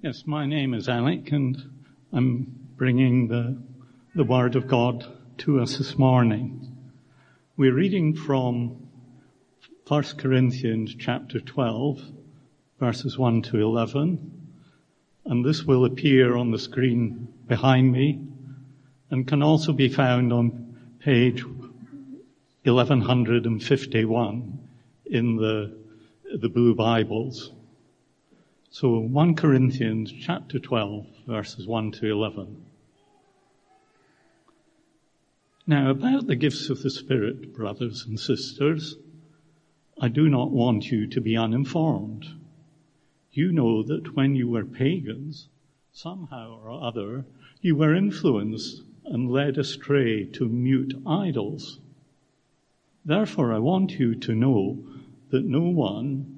Yes, my name is Alec and I'm bringing the, the Word of God to us this morning. We're reading from 1 Corinthians chapter 12 verses 1 to 11 and this will appear on the screen behind me and can also be found on page 1151 in the, the Blue Bibles. So 1 Corinthians chapter 12 verses 1 to 11. Now about the gifts of the Spirit, brothers and sisters, I do not want you to be uninformed. You know that when you were pagans, somehow or other, you were influenced and led astray to mute idols. Therefore I want you to know that no one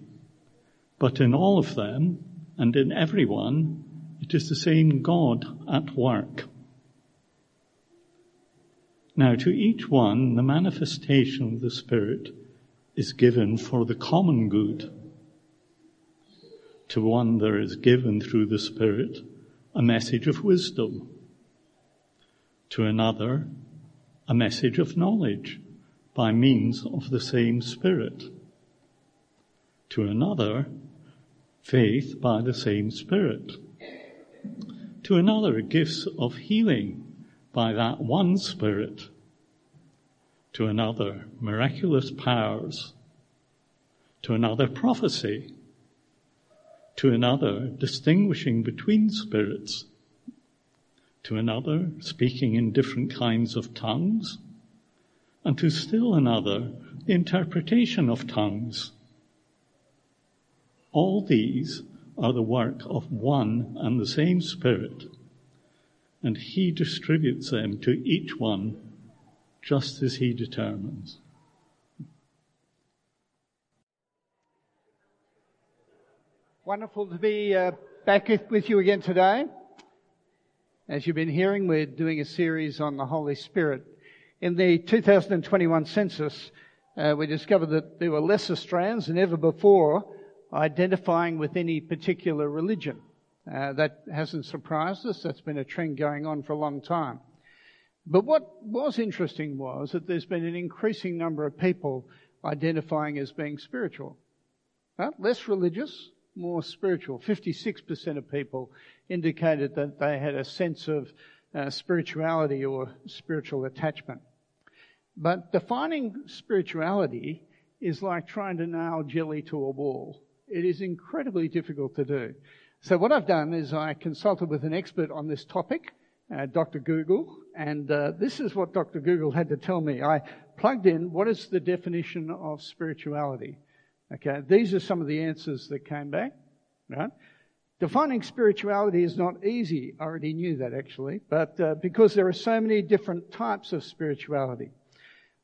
but in all of them and in everyone, it is the same God at work. Now to each one, the manifestation of the Spirit is given for the common good. To one there is given through the Spirit a message of wisdom. To another, a message of knowledge by means of the same Spirit. To another, faith by the same Spirit. To another, gifts of healing by that one Spirit. To another, miraculous powers. To another, prophecy. To another, distinguishing between spirits. To another, speaking in different kinds of tongues. And to still another, the interpretation of tongues. All these are the work of one and the same Spirit, and He distributes them to each one just as He determines. Wonderful to be uh, back with you again today. As you've been hearing, we're doing a series on the Holy Spirit. In the 2021 census, uh, we discovered that there were less Australians than ever before identifying with any particular religion. Uh, that hasn't surprised us. That's been a trend going on for a long time. But what was interesting was that there's been an increasing number of people identifying as being spiritual. Less religious, more spiritual. 56% of people indicated that they had a sense of uh, spirituality or spiritual attachment. But defining spirituality is like trying to nail jelly to a wall. It is incredibly difficult to do. So what I've done is I consulted with an expert on this topic, uh, Dr. Google, and uh, this is what Dr. Google had to tell me. I plugged in what is the definition of spirituality. Okay, these are some of the answers that came back. Right? Defining spirituality is not easy. I already knew that actually, but uh, because there are so many different types of spirituality.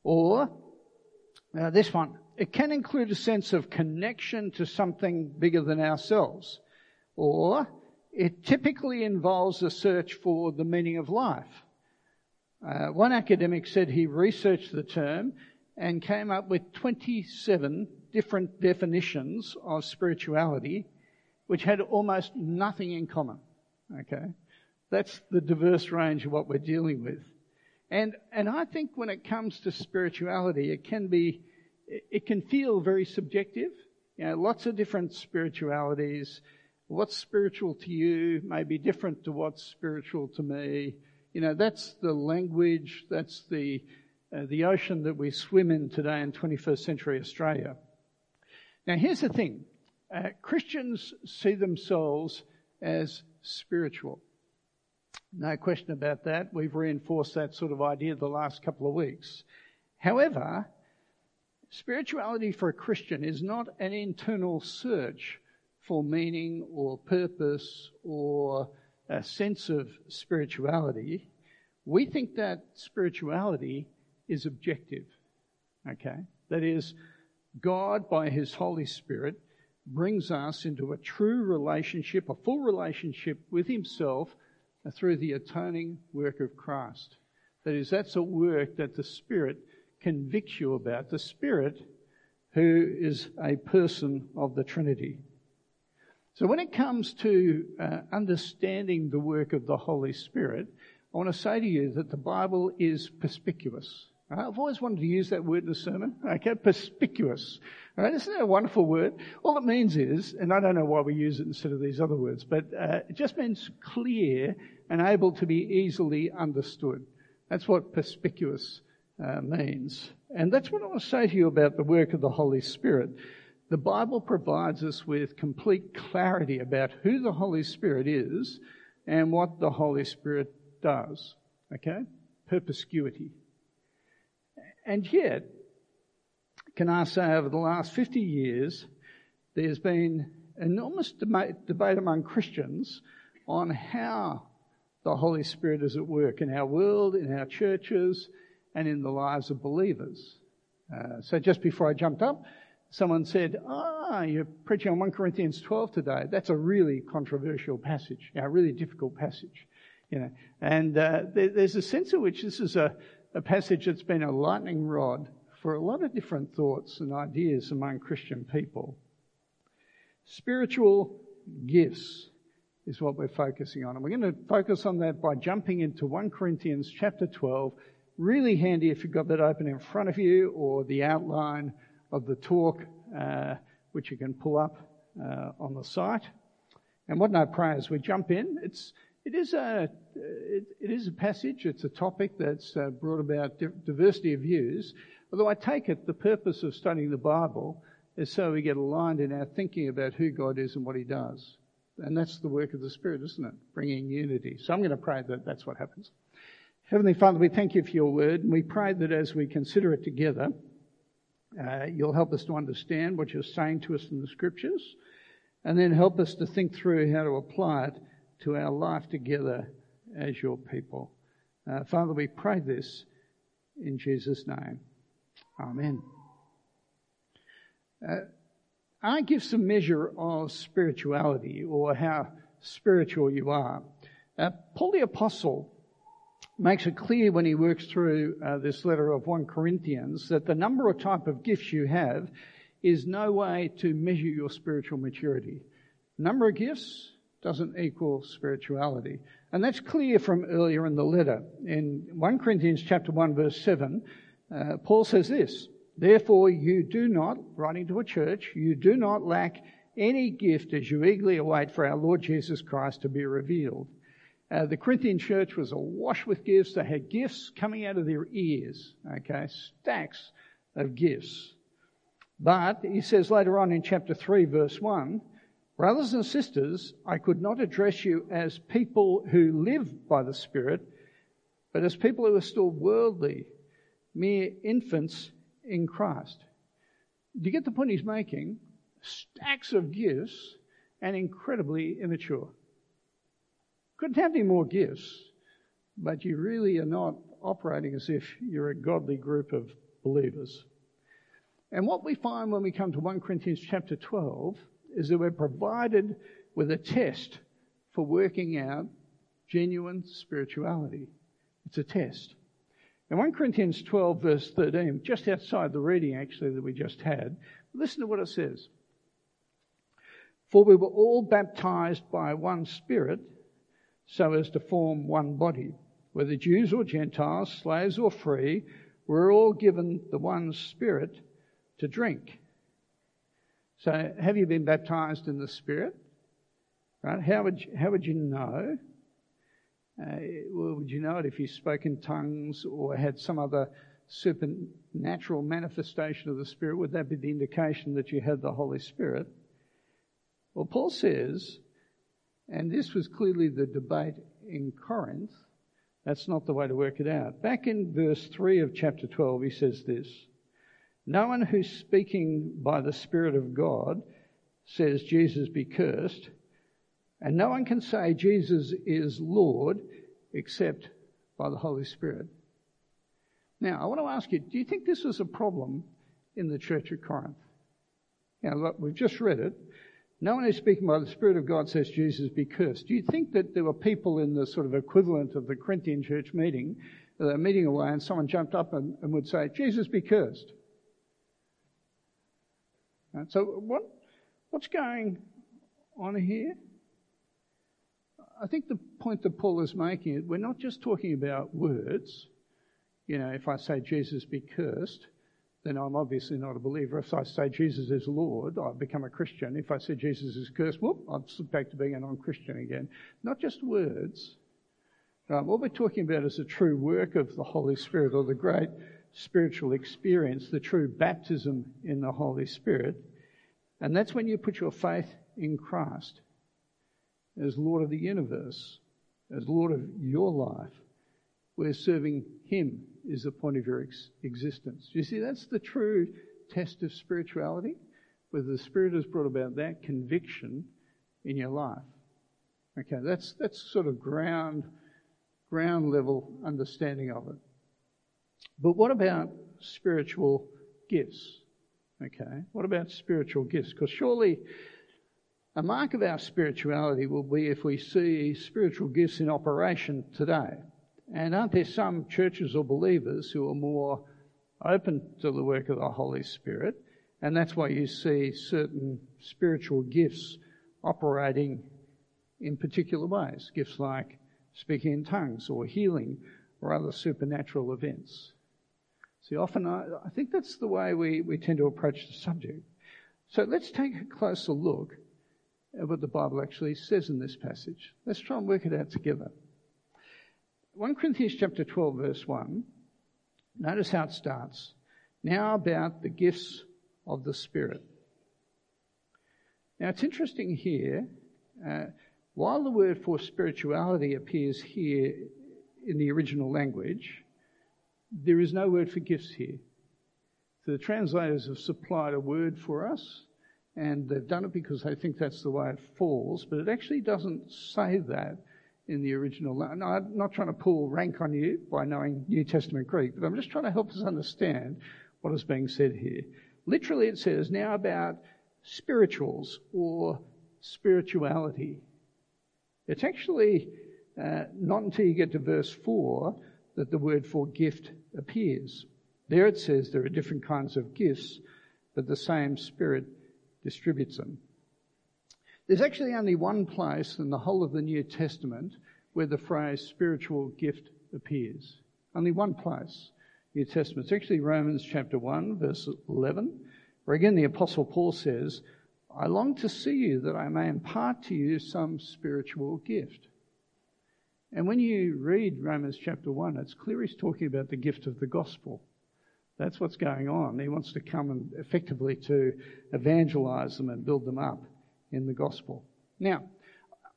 Or uh, this one, it can include a sense of connection to something bigger than ourselves, or it typically involves a search for the meaning of life. Uh, one academic said he researched the term and came up with 27 different definitions of spirituality, which had almost nothing in common. Okay? That's the diverse range of what we're dealing with. And, and I think when it comes to spirituality, it can be it can feel very subjective. You know, lots of different spiritualities. What's spiritual to you may be different to what's spiritual to me. You know, that's the language, that's the, uh, the ocean that we swim in today in 21st century Australia. Now here's the thing. Uh, Christians see themselves as spiritual. No question about that. We've reinforced that sort of idea the last couple of weeks. However, Spirituality for a Christian is not an internal search for meaning or purpose or a sense of spirituality, we think that spirituality is objective. Okay? That is, God, by His Holy Spirit, brings us into a true relationship, a full relationship with Himself through the atoning work of Christ. That is, that's a work that the Spirit convicts you about. The Spirit, who is a person of the Trinity. So when it comes to uh, understanding the work of the Holy Spirit, I want to say to you that the Bible is perspicuous. I've always wanted to use that word in a sermon. Okay, perspicuous. All right, isn't that a wonderful word? All it means is, and I don't know why we use it instead of these other words, but uh, it just means clear and able to be easily understood. That's what perspicuous uh, means. And that's what I want to say to you about the work of the Holy Spirit. The Bible provides us with complete clarity about who the Holy Spirit is and what the Holy Spirit does. Okay? Perspicuity. And yet, can I say over the last 50 years, there's been enormous debate among Christians on how the Holy Spirit is at work in our world, in our churches, and in the lives of believers. Uh, so just before I jumped up, someone said, ah, you're preaching on 1 Corinthians 12 today. That's a really controversial passage, a really difficult passage. You know, and uh, there, there's a sense in which this is a, a passage that's been a lightning rod for a lot of different thoughts and ideas among Christian people. Spiritual gifts is what we're focusing on. And we're going to focus on that by jumping into 1 Corinthians chapter 12. Really handy if you've got that open in front of you or the outline of the talk, uh, which you can pull up uh, on the site. And what I pray as we jump in, it's it is a, it, it is a passage, it's a topic that's uh, brought about diversity of views. Although I take it the purpose of studying the Bible is so we get aligned in our thinking about who God is and what He does. And that's the work of the Spirit, isn't it? Bringing unity. So I'm going to pray that that's what happens. Heavenly Father, we thank you for your word, and we pray that as we consider it together, uh, you'll help us to understand what you're saying to us in the scriptures, and then help us to think through how to apply it to our life together as your people. Uh, Father, we pray this in Jesus' name. Amen. Uh, I give some measure of spirituality or how spiritual you are. Uh, Paul the Apostle makes it clear when he works through uh, this letter of 1 Corinthians that the number or type of gifts you have is no way to measure your spiritual maturity. Number of gifts, doesn't equal spirituality. And that's clear from earlier in the letter. In 1 Corinthians chapter 1 verse 7, uh, Paul says this, Therefore you do not, writing to a church, you do not lack any gift as you eagerly await for our Lord Jesus Christ to be revealed. Uh, the Corinthian church was awash with gifts. They had gifts coming out of their ears, okay, stacks of gifts. But he says later on in chapter 3 verse 1, Brothers and sisters, I could not address you as people who live by the Spirit, but as people who are still worldly, mere infants in Christ. Do you get the point he's making? Stacks of gifts and incredibly immature. Couldn't have any more gifts, but you really are not operating as if you're a godly group of believers. And what we find when we come to 1 Corinthians chapter 12 is that we're provided with a test for working out genuine spirituality. It's a test. In 1 Corinthians 12, verse 13, just outside the reading actually that we just had, listen to what it says. For we were all baptized by one Spirit so as to form one body. Whether Jews or Gentiles, slaves or free, we're all given the one Spirit to drink. So, have you been baptized in the Spirit? Right? How would you, how would you know? Uh, well, would you know it if you spoke in tongues or had some other supernatural manifestation of the Spirit? Would that be the indication that you had the Holy Spirit? Well, Paul says, and this was clearly the debate in Corinth, that's not the way to work it out. Back in verse 3 of chapter 12, he says this no one who's speaking by the Spirit of God says, Jesus be cursed. And no one can say Jesus is Lord except by the Holy Spirit. Now, I want to ask you, do you think this was a problem in the church of Corinth? Now, look, we've just read it. No one who's speaking by the Spirit of God says Jesus be cursed. Do you think that there were people in the sort of equivalent of the Corinthian church meeting, uh, meeting away, and someone jumped up and, and would say, Jesus be cursed? Right, so what, what's going on here? I think the point that Paul is making is we're not just talking about words. You know, if I say Jesus be cursed, then I'm obviously not a believer. If I say Jesus is Lord, I become a Christian. If I say Jesus is cursed, whoop, I'm back to being a non-Christian again. Not just words. Right, what we're talking about is the true work of the Holy Spirit or the great spiritual experience, the true baptism in the Holy Spirit. And that's when you put your faith in Christ as Lord of the universe, as Lord of your life, We're serving Him is the point of your ex- existence. You see, that's the true test of spirituality, whether the Spirit has brought about that conviction in your life. Okay, that's, that's sort of ground, ground level understanding of it. But what about spiritual gifts? Okay, what about spiritual gifts? Because surely a mark of our spirituality will be if we see spiritual gifts in operation today. And aren't there some churches or believers who are more open to the work of the Holy Spirit? And that's why you see certain spiritual gifts operating in particular ways. Gifts like speaking in tongues or healing or other supernatural events. See, often I, I think that's the way we, we tend to approach the subject. So let's take a closer look at what the Bible actually says in this passage. Let's try and work it out together. 1 Corinthians chapter 12 verse 1. Notice how it starts. Now about the gifts of the Spirit. Now it's interesting here, uh, while the word for spirituality appears here in the original language, there is no word for gifts here. So the translators have supplied a word for us, and they've done it because they think that's the way it falls, but it actually doesn't say that in the original. No, I'm not trying to pull rank on you by knowing New Testament Greek, but I'm just trying to help us understand what is being said here. Literally, it says now about spirituals or spirituality. It's actually uh, not until you get to verse 4 that the word for gift appears. There it says there are different kinds of gifts, but the same Spirit distributes them. There's actually only one place in the whole of the New Testament where the phrase spiritual gift appears. Only one place. New Testament. It's actually Romans chapter 1, verse 11, where again the Apostle Paul says, I long to see you that I may impart to you some spiritual gift. And when you read Romans chapter 1, it's clear he's talking about the gift of the gospel. That's what's going on. He wants to come and effectively to evangelize them and build them up in the gospel. Now,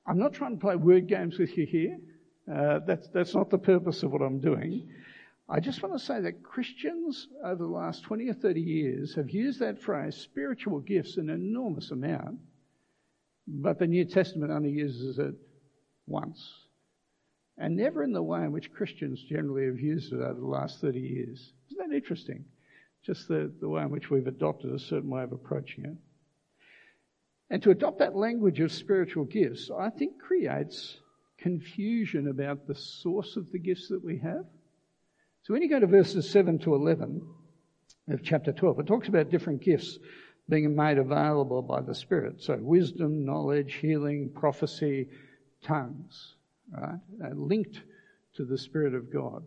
I'm not trying to play word games with you here. Uh, that's, that's not the purpose of what I'm doing. I just want to say that Christians over the last 20 or 30 years have used that phrase, spiritual gifts, an enormous amount, but the New Testament only uses it once. And never in the way in which Christians generally have used it over the last 30 years. Isn't that interesting? Just the, the way in which we've adopted a certain way of approaching it. And to adopt that language of spiritual gifts, I think creates confusion about the source of the gifts that we have. So when you go to verses 7 to 11 of chapter 12, it talks about different gifts being made available by the Spirit. So wisdom, knowledge, healing, prophecy, tongues, right? Linked to the Spirit of God.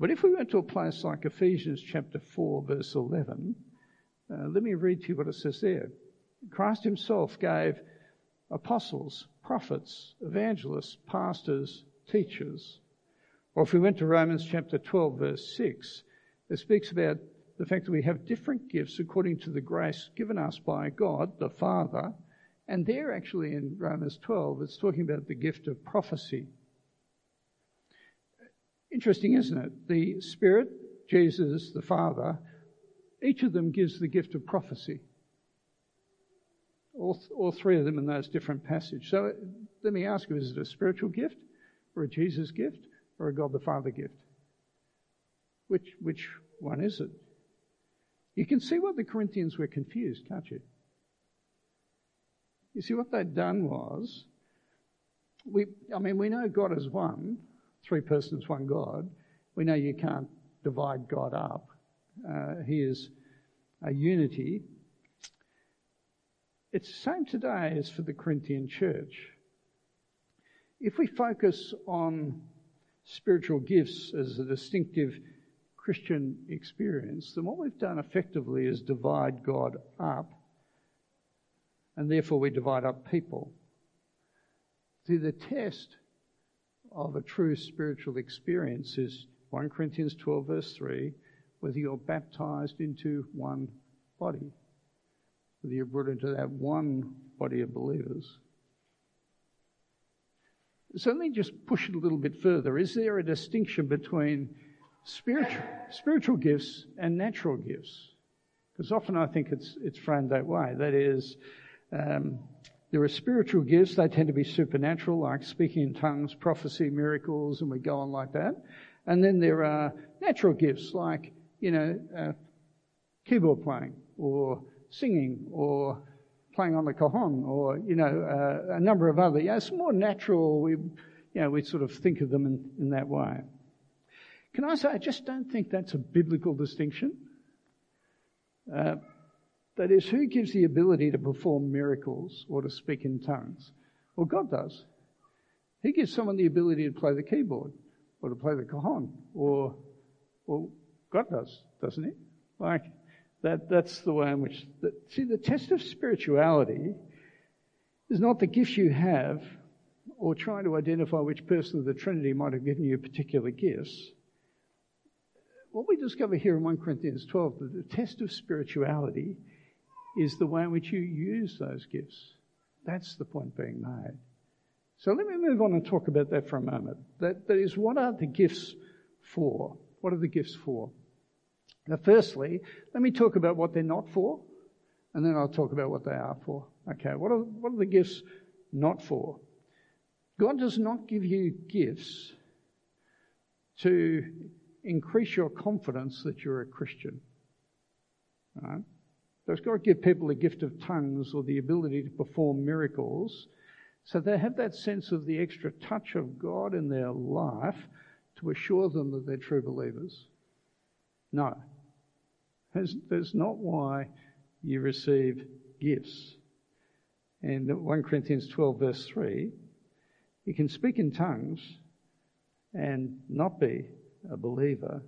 But if we went to a place like Ephesians chapter 4, verse 11, uh, let me read to you what it says there. Christ himself gave apostles, prophets, evangelists, pastors, teachers. Or if we went to Romans chapter 12, verse 6, it speaks about the fact that we have different gifts according to the grace given us by God, the Father. And there, actually, in Romans 12, it's talking about the gift of prophecy. Interesting, isn't it? The Spirit, Jesus, the Father, each of them gives the gift of prophecy. All, all three of them in those different passages. So let me ask you, is it a spiritual gift or a Jesus gift or a God the Father gift? Which, which one is it? You can see what the Corinthians were confused, can't you? You see, what they'd done was, we, I mean, we know God is one, three persons, one God. We know you can't divide God up. Uh, he is a unity. It's the same today as for the Corinthian church. If we focus on spiritual gifts as a distinctive Christian experience, then what we've done effectively is divide God up, and therefore we divide up people. See, the test of a true spiritual experience is 1 Corinthians 12, verse 3 whether you're baptized into one body, whether you're brought into that one body of believers. So let me just push it a little bit further. Is there a distinction between spiritual, spiritual gifts and natural gifts? Because often I think it's, it's framed that way. That is, um, there are spiritual gifts, they tend to be supernatural, like speaking in tongues, prophecy, miracles, and we go on like that. And then there are natural gifts, like, you know, uh, keyboard playing, or singing, or playing on the cajon, or, you know, uh, a number of other, yeah, it's more natural. We, you know, we sort of think of them in, in that way. Can I say, I just don't think that's a biblical distinction. Uh, that is, who gives the ability to perform miracles or to speak in tongues? Well, God does. He gives someone the ability to play the keyboard or to play the cajon, or, well, God does, doesn't he? Like, that, that's the way in which, the, see, the test of spirituality is not the gifts you have or trying to identify which person of the Trinity might have given you particular gifts what we discover here in 1 Corinthians 12, that the test of spirituality is the way in which you use those gifts. That's the point being made. So let me move on and talk about that for a moment. That, that is, what are the gifts for? What are the gifts for? Now, firstly, let me talk about what they're not for, and then I'll talk about what they are for. Okay, what are, what are the gifts not for? God does not give you gifts to increase your confidence that you're a Christian. Right? Does God give people the gift of tongues or the ability to perform miracles so they have that sense of the extra touch of God in their life to assure them that they're true believers? No. That's, that's not why you receive gifts. And 1 Corinthians 12, verse 3, you can speak in tongues and not be a believer.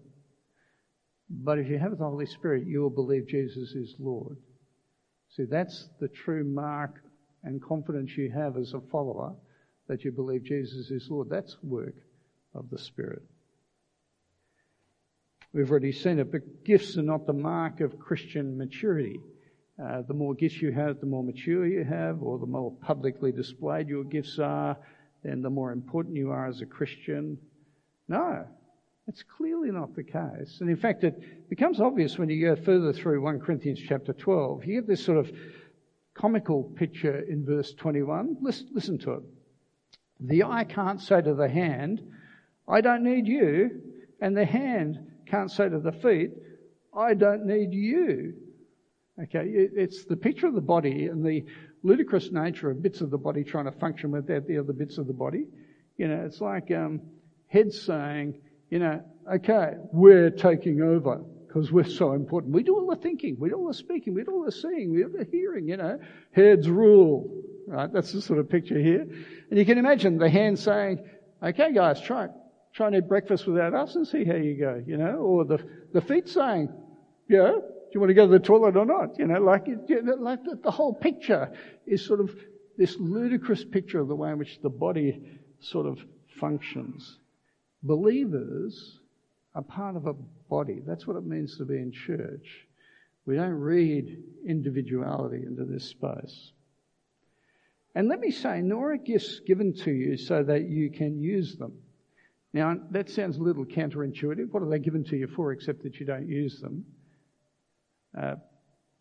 But if you have the Holy Spirit, you will believe Jesus is Lord. See, that's the true mark and confidence you have as a follower that you believe Jesus is Lord. That's work of the Spirit. We've already seen it, but gifts are not the mark of Christian maturity. Uh, the more gifts you have, the more mature you have, or the more publicly displayed your gifts are, then the more important you are as a Christian. No, it's clearly not the case. And in fact, it becomes obvious when you go further through 1 Corinthians chapter 12. You get this sort of comical picture in verse 21. Listen, listen to it. The eye can't say to the hand, I don't need you. And the hand can't say to the feet, I don't need you. Okay, it's the picture of the body and the ludicrous nature of bits of the body trying to function without the other bits of the body. You know, it's like um, head saying, you know, okay, we're taking over because we're so important. We do all the thinking, we do all the speaking, we do all the seeing, we do the hearing, you know. Heads rule, right? That's the sort of picture here. And you can imagine the hand saying, okay guys, try, try and eat breakfast without us and see how you go, you know. Or the, the feet saying, yeah, do you want to go to the toilet or not? You know, like, like the, the whole picture is sort of this ludicrous picture of the way in which the body sort of functions. Believers are part of a body. That's what it means to be in church. We don't read individuality into this space. And let me say, nor are gifts given to you so that you can use them. Now, that sounds a little counterintuitive. What are they given to you for except that you don't use them? Uh,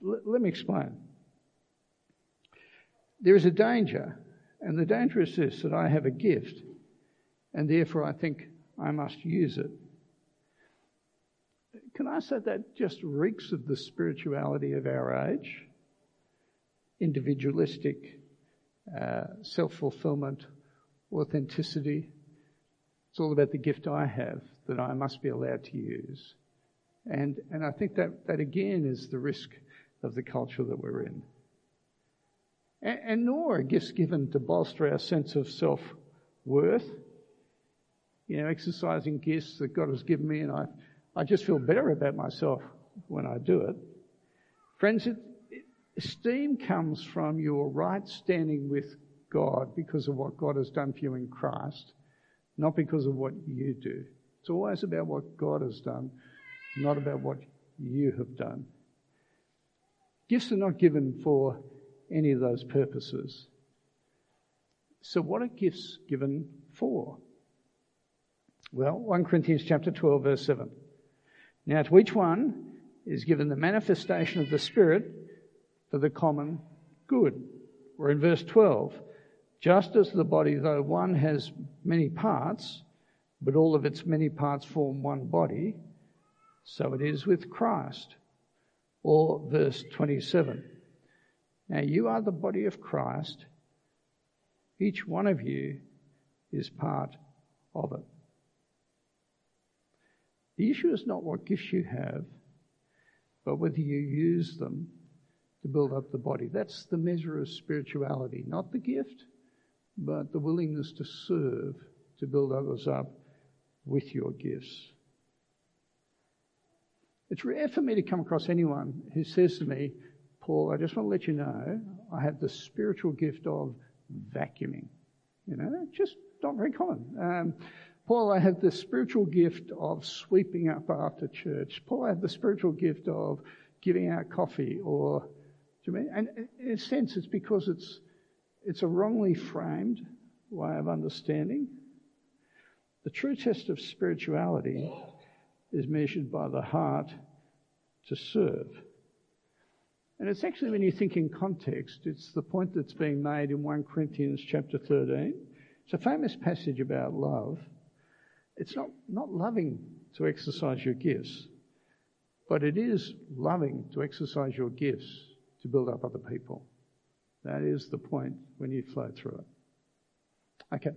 l- let me explain. there is a danger, and the danger is this that I have a gift, and therefore I think I must use it. Can I say that just reeks of the spirituality of our age? Individualistic, uh, self fulfillment, authenticity. It's all about the gift I have that I must be allowed to use. And, and I think that, that again is the risk of the culture that we're in. And, and nor are gifts given to bolster our sense of self worth. You know, exercising gifts that God has given me, and I, I just feel better about myself when I do it. Friends, it, it, esteem comes from your right standing with God because of what God has done for you in Christ, not because of what you do. It's always about what God has done, not about what you have done. Gifts are not given for any of those purposes. So what are gifts given for? Well, 1 Corinthians chapter 12 verse 7. Now to each one is given the manifestation of the Spirit for the common good. Or in verse 12, just as the body, though one has many parts, but all of its many parts form one body, so it is with Christ. Or verse 27. Now you are the body of Christ. Each one of you is part of it. The issue is not what gifts you have, but whether you use them to build up the body. That's the measure of spirituality, not the gift, but the willingness to serve, to build others up with your gifts. It's rare for me to come across anyone who says to me, Paul, I just want to let you know I have the spiritual gift of vacuuming. You know, just not very common. Um, Paul, I have the spiritual gift of sweeping up after church. Paul, I have the spiritual gift of giving out coffee or, do you mean? And in a sense, it's because it's, it's a wrongly framed way of understanding. The true test of spirituality is measured by the heart to serve. And it's actually, when you think in context, it's the point that's being made in 1 Corinthians chapter 13. It's a famous passage about love. It's not, not loving to exercise your gifts, but it is loving to exercise your gifts to build up other people. That is the point when you flow through it. Okay.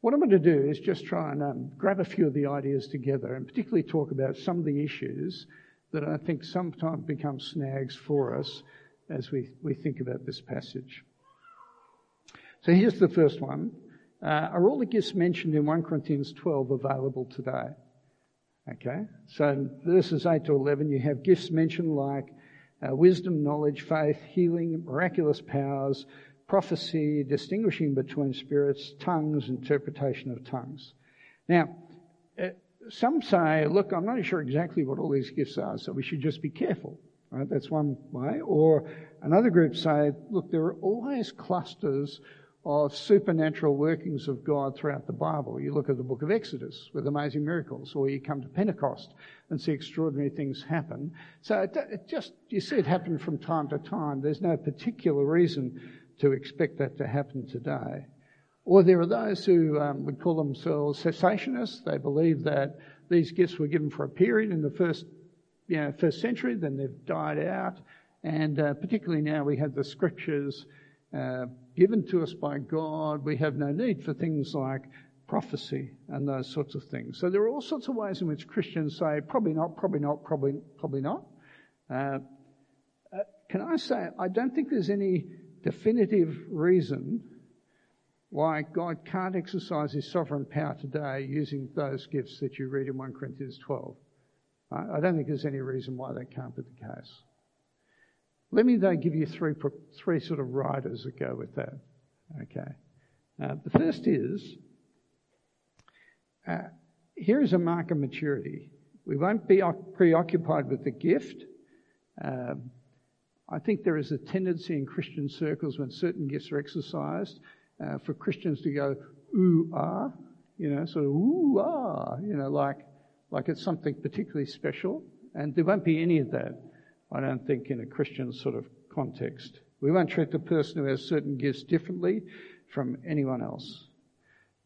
What I'm going to do is just try and um, grab a few of the ideas together and particularly talk about some of the issues that I think sometimes become snags for us as we, we think about this passage. So here's the first one. Uh, are all the gifts mentioned in 1 Corinthians 12 available today? Okay, so verses 8 to 11, you have gifts mentioned like uh, wisdom, knowledge, faith, healing, miraculous powers, prophecy, distinguishing between spirits, tongues, interpretation of tongues. Now, uh, some say, look, I'm not sure exactly what all these gifts are, so we should just be careful. Right? That's one way. Or another group say, look, there are always clusters of supernatural workings of God throughout the Bible. You look at the book of Exodus with amazing miracles, or you come to Pentecost and see extraordinary things happen. So it, it just, you see it happen from time to time. There's no particular reason to expect that to happen today. Or there are those who um, would call themselves cessationists. They believe that these gifts were given for a period in the first, you know, first century, then they've died out. And uh, particularly now we have the scriptures uh, given to us by God. We have no need for things like prophecy and those sorts of things. So there are all sorts of ways in which Christians say, probably not, probably not, probably, probably not. Uh, uh can I say, I don't think there's any definitive reason why God can't exercise his sovereign power today using those gifts that you read in 1 Corinthians 12. I don't think there's any reason why that can't be the case. Let me, though, give you three, three sort of riders that go with that. Okay. Uh, the first is uh, here is a mark of maturity. We won't be preoccupied with the gift. Uh, I think there is a tendency in Christian circles when certain gifts are exercised uh, for Christians to go ooh ah, you know, sort of ooh ah, you know, like like it's something particularly special. And there won't be any of that, I don't think, in a Christian sort of context. We won't treat the person who has certain gifts differently from anyone else.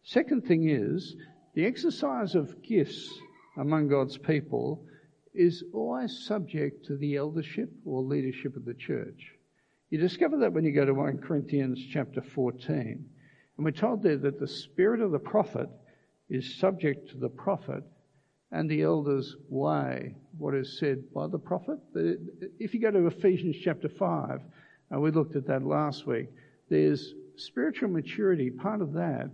Second thing is, the exercise of gifts among God's people is always subject to the eldership or leadership of the church. You discover that when you go to 1 Corinthians chapter 14. And we're told there that the spirit of the prophet is subject to the prophet and the elders weigh what is said by the prophet. If you go to Ephesians chapter 5, and we looked at that last week, there's spiritual maturity. Part of that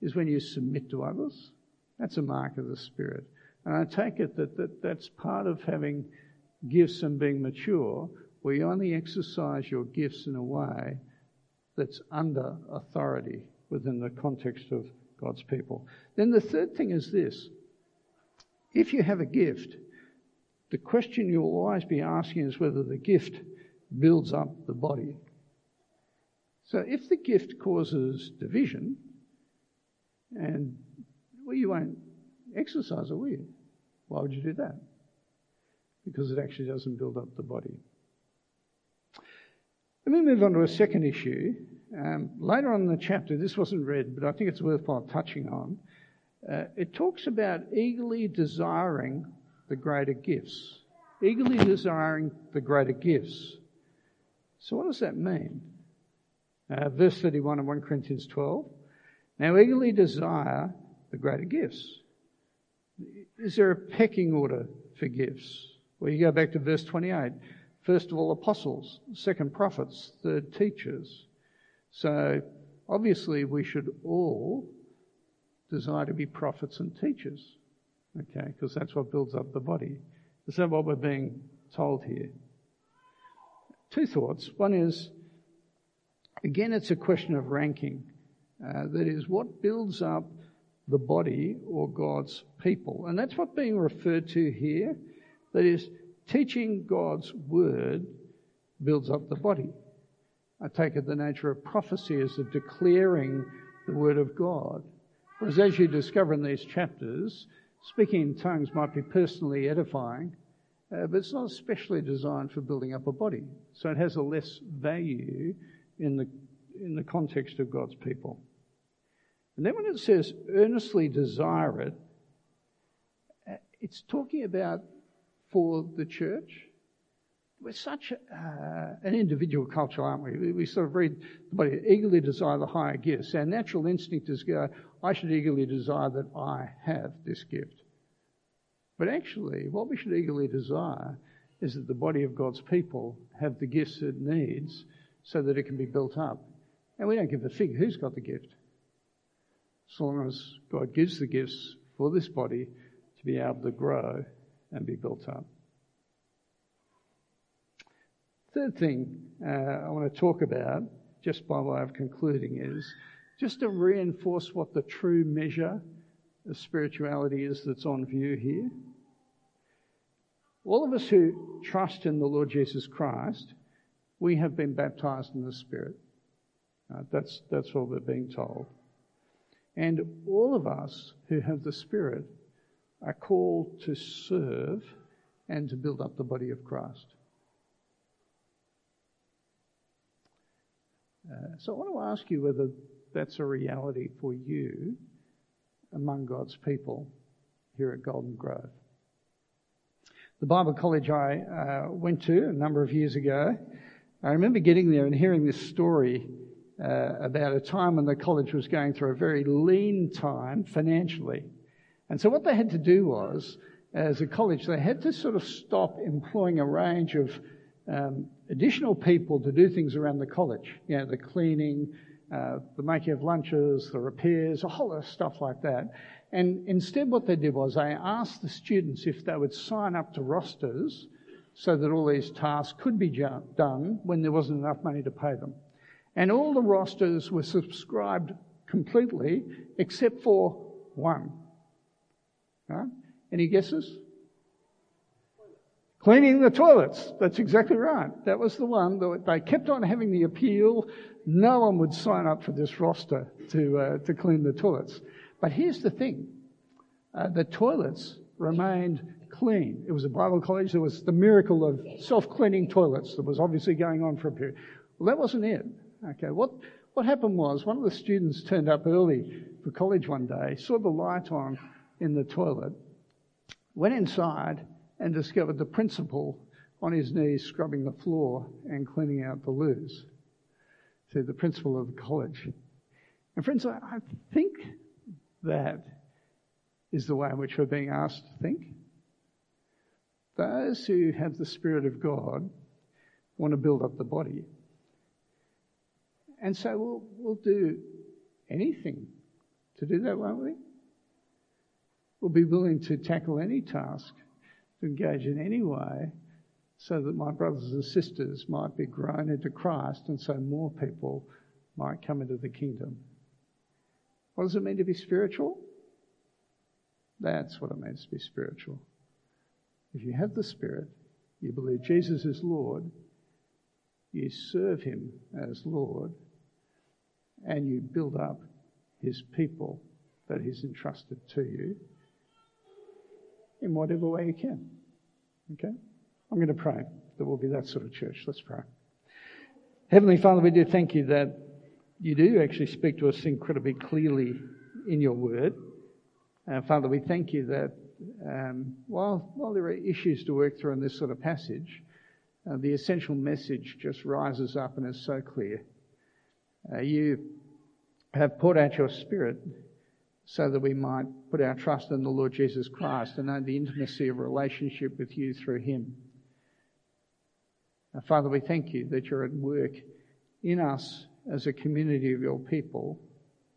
is when you submit to others. That's a mark of the Spirit. And I take it that, that that's part of having gifts and being mature, where you only exercise your gifts in a way that's under authority within the context of God's people. Then the third thing is this if you have a gift, the question you'll always be asking is whether the gift builds up the body. So if the gift causes division, and well, you won't exercise it, will you? Why would you do that? Because it actually doesn't build up the body. Let me move on to a second issue. Um, later on in the chapter, this wasn't read, but I think it's worthwhile touching on. Uh, it talks about eagerly desiring the greater gifts. Eagerly desiring the greater gifts. So, what does that mean? Uh, verse 31 of 1 Corinthians 12. Now, eagerly desire the greater gifts. Is there a pecking order for gifts? Well, you go back to verse 28. First of all, apostles, second, prophets, third, teachers. So, obviously, we should all desire to be prophets and teachers. Okay, because that's what builds up the body. Is that what we're being told here? Two thoughts. One is, again, it's a question of ranking. Uh, that is, what builds up the body or God's people? And that's what's being referred to here. That is, teaching God's word builds up the body. I take it the nature of prophecy is the declaring the word of God. Whereas, as you discover in these chapters, speaking in tongues might be personally edifying, uh, but it's not especially designed for building up a body. So it has a less value in the, in the context of God's people. And then when it says earnestly desire it, uh, it's talking about for the church we're such uh, an individual culture, aren't we? we? we? sort of read the body, eagerly desire the higher gifts. Our natural instinct is go, I should eagerly desire that I have this gift. But actually, what we should eagerly desire is that the body of God's people have the gifts it needs so that it can be built up. And we don't give a fig who's got the gift. As long as God gives the gifts for this body to be able to grow and be built up. Third thing uh, I want to talk about, just by way of concluding, is just to reinforce what the true measure of spirituality is that's on view here. All of us who trust in the Lord Jesus Christ, we have been baptized in the Spirit. Uh, that's, that's what we're being told. And all of us who have the Spirit are called to serve and to build up the body of Christ. Uh, so I want to ask you whether that's a reality for you among God's people here at Golden Grove. The Bible college I uh, went to a number of years ago, I remember getting there and hearing this story uh, about a time when the college was going through a very lean time financially. And so what they had to do was, as a college, they had to sort of stop employing a range of um, additional people to do things around the college. You know, the cleaning, uh, the making of lunches, the repairs, a whole lot of stuff like that. And instead, what they did was they asked the students if they would sign up to rosters so that all these tasks could be done when there wasn't enough money to pay them. And all the rosters were subscribed completely except for one. Right? Any guesses? Cleaning the toilets. That's exactly right. That was the one that they kept on having the appeal. No one would sign up for this roster to, uh, to clean the toilets. But here's the thing. Uh, the toilets remained clean. It was a Bible college. There was the miracle of self-cleaning toilets that was obviously going on for a period. Well, that wasn't it. Okay, what, what happened was one of the students turned up early for college one day, saw the light on in the toilet, went inside and discovered the principal on his knees scrubbing the floor and cleaning out the loos. To the principal of the college. And friends, I, I think that is the way in which we're being asked to think. Those who have the Spirit of God want to build up the body. And so we'll, we'll do anything to do that, won't we? We'll be willing to tackle any task, engage in any way, so that my brothers and sisters might be grown into Christ and so more people might come into the kingdom. What does it mean to be spiritual? That's what it means to be spiritual. If you have the Spirit, you believe Jesus is Lord, you serve Him as Lord, and you build up His people that He's entrusted to you in whatever way you can. Okay? I'm going to pray that we'll be that sort of church. Let's pray. Heavenly Father, we do thank you that you do actually speak to us incredibly clearly in your word. Uh, Father, we thank you that um, while, while there are issues to work through in this sort of passage, uh, the essential message just rises up and is so clear. Uh, you have poured out your Spirit so that we might put our trust in the Lord Jesus Christ and know the intimacy of relationship with you through Him. Uh, Father, we thank you that you're at work in us as a community of your people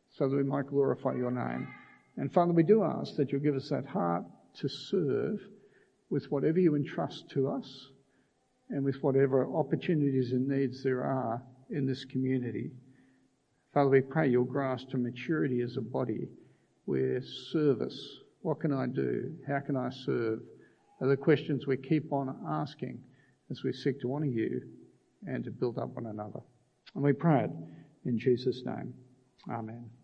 so that we might glorify your name. And Father, we do ask that you'll give us that heart to serve with whatever you entrust to us and with whatever opportunities and needs there are in this community. Father, we pray you'll grow us to maturity as a body where service, what can I do? How can I serve? Are the questions we keep on asking as we seek to honour you and to build up one another. And we pray it in Jesus' name. Amen.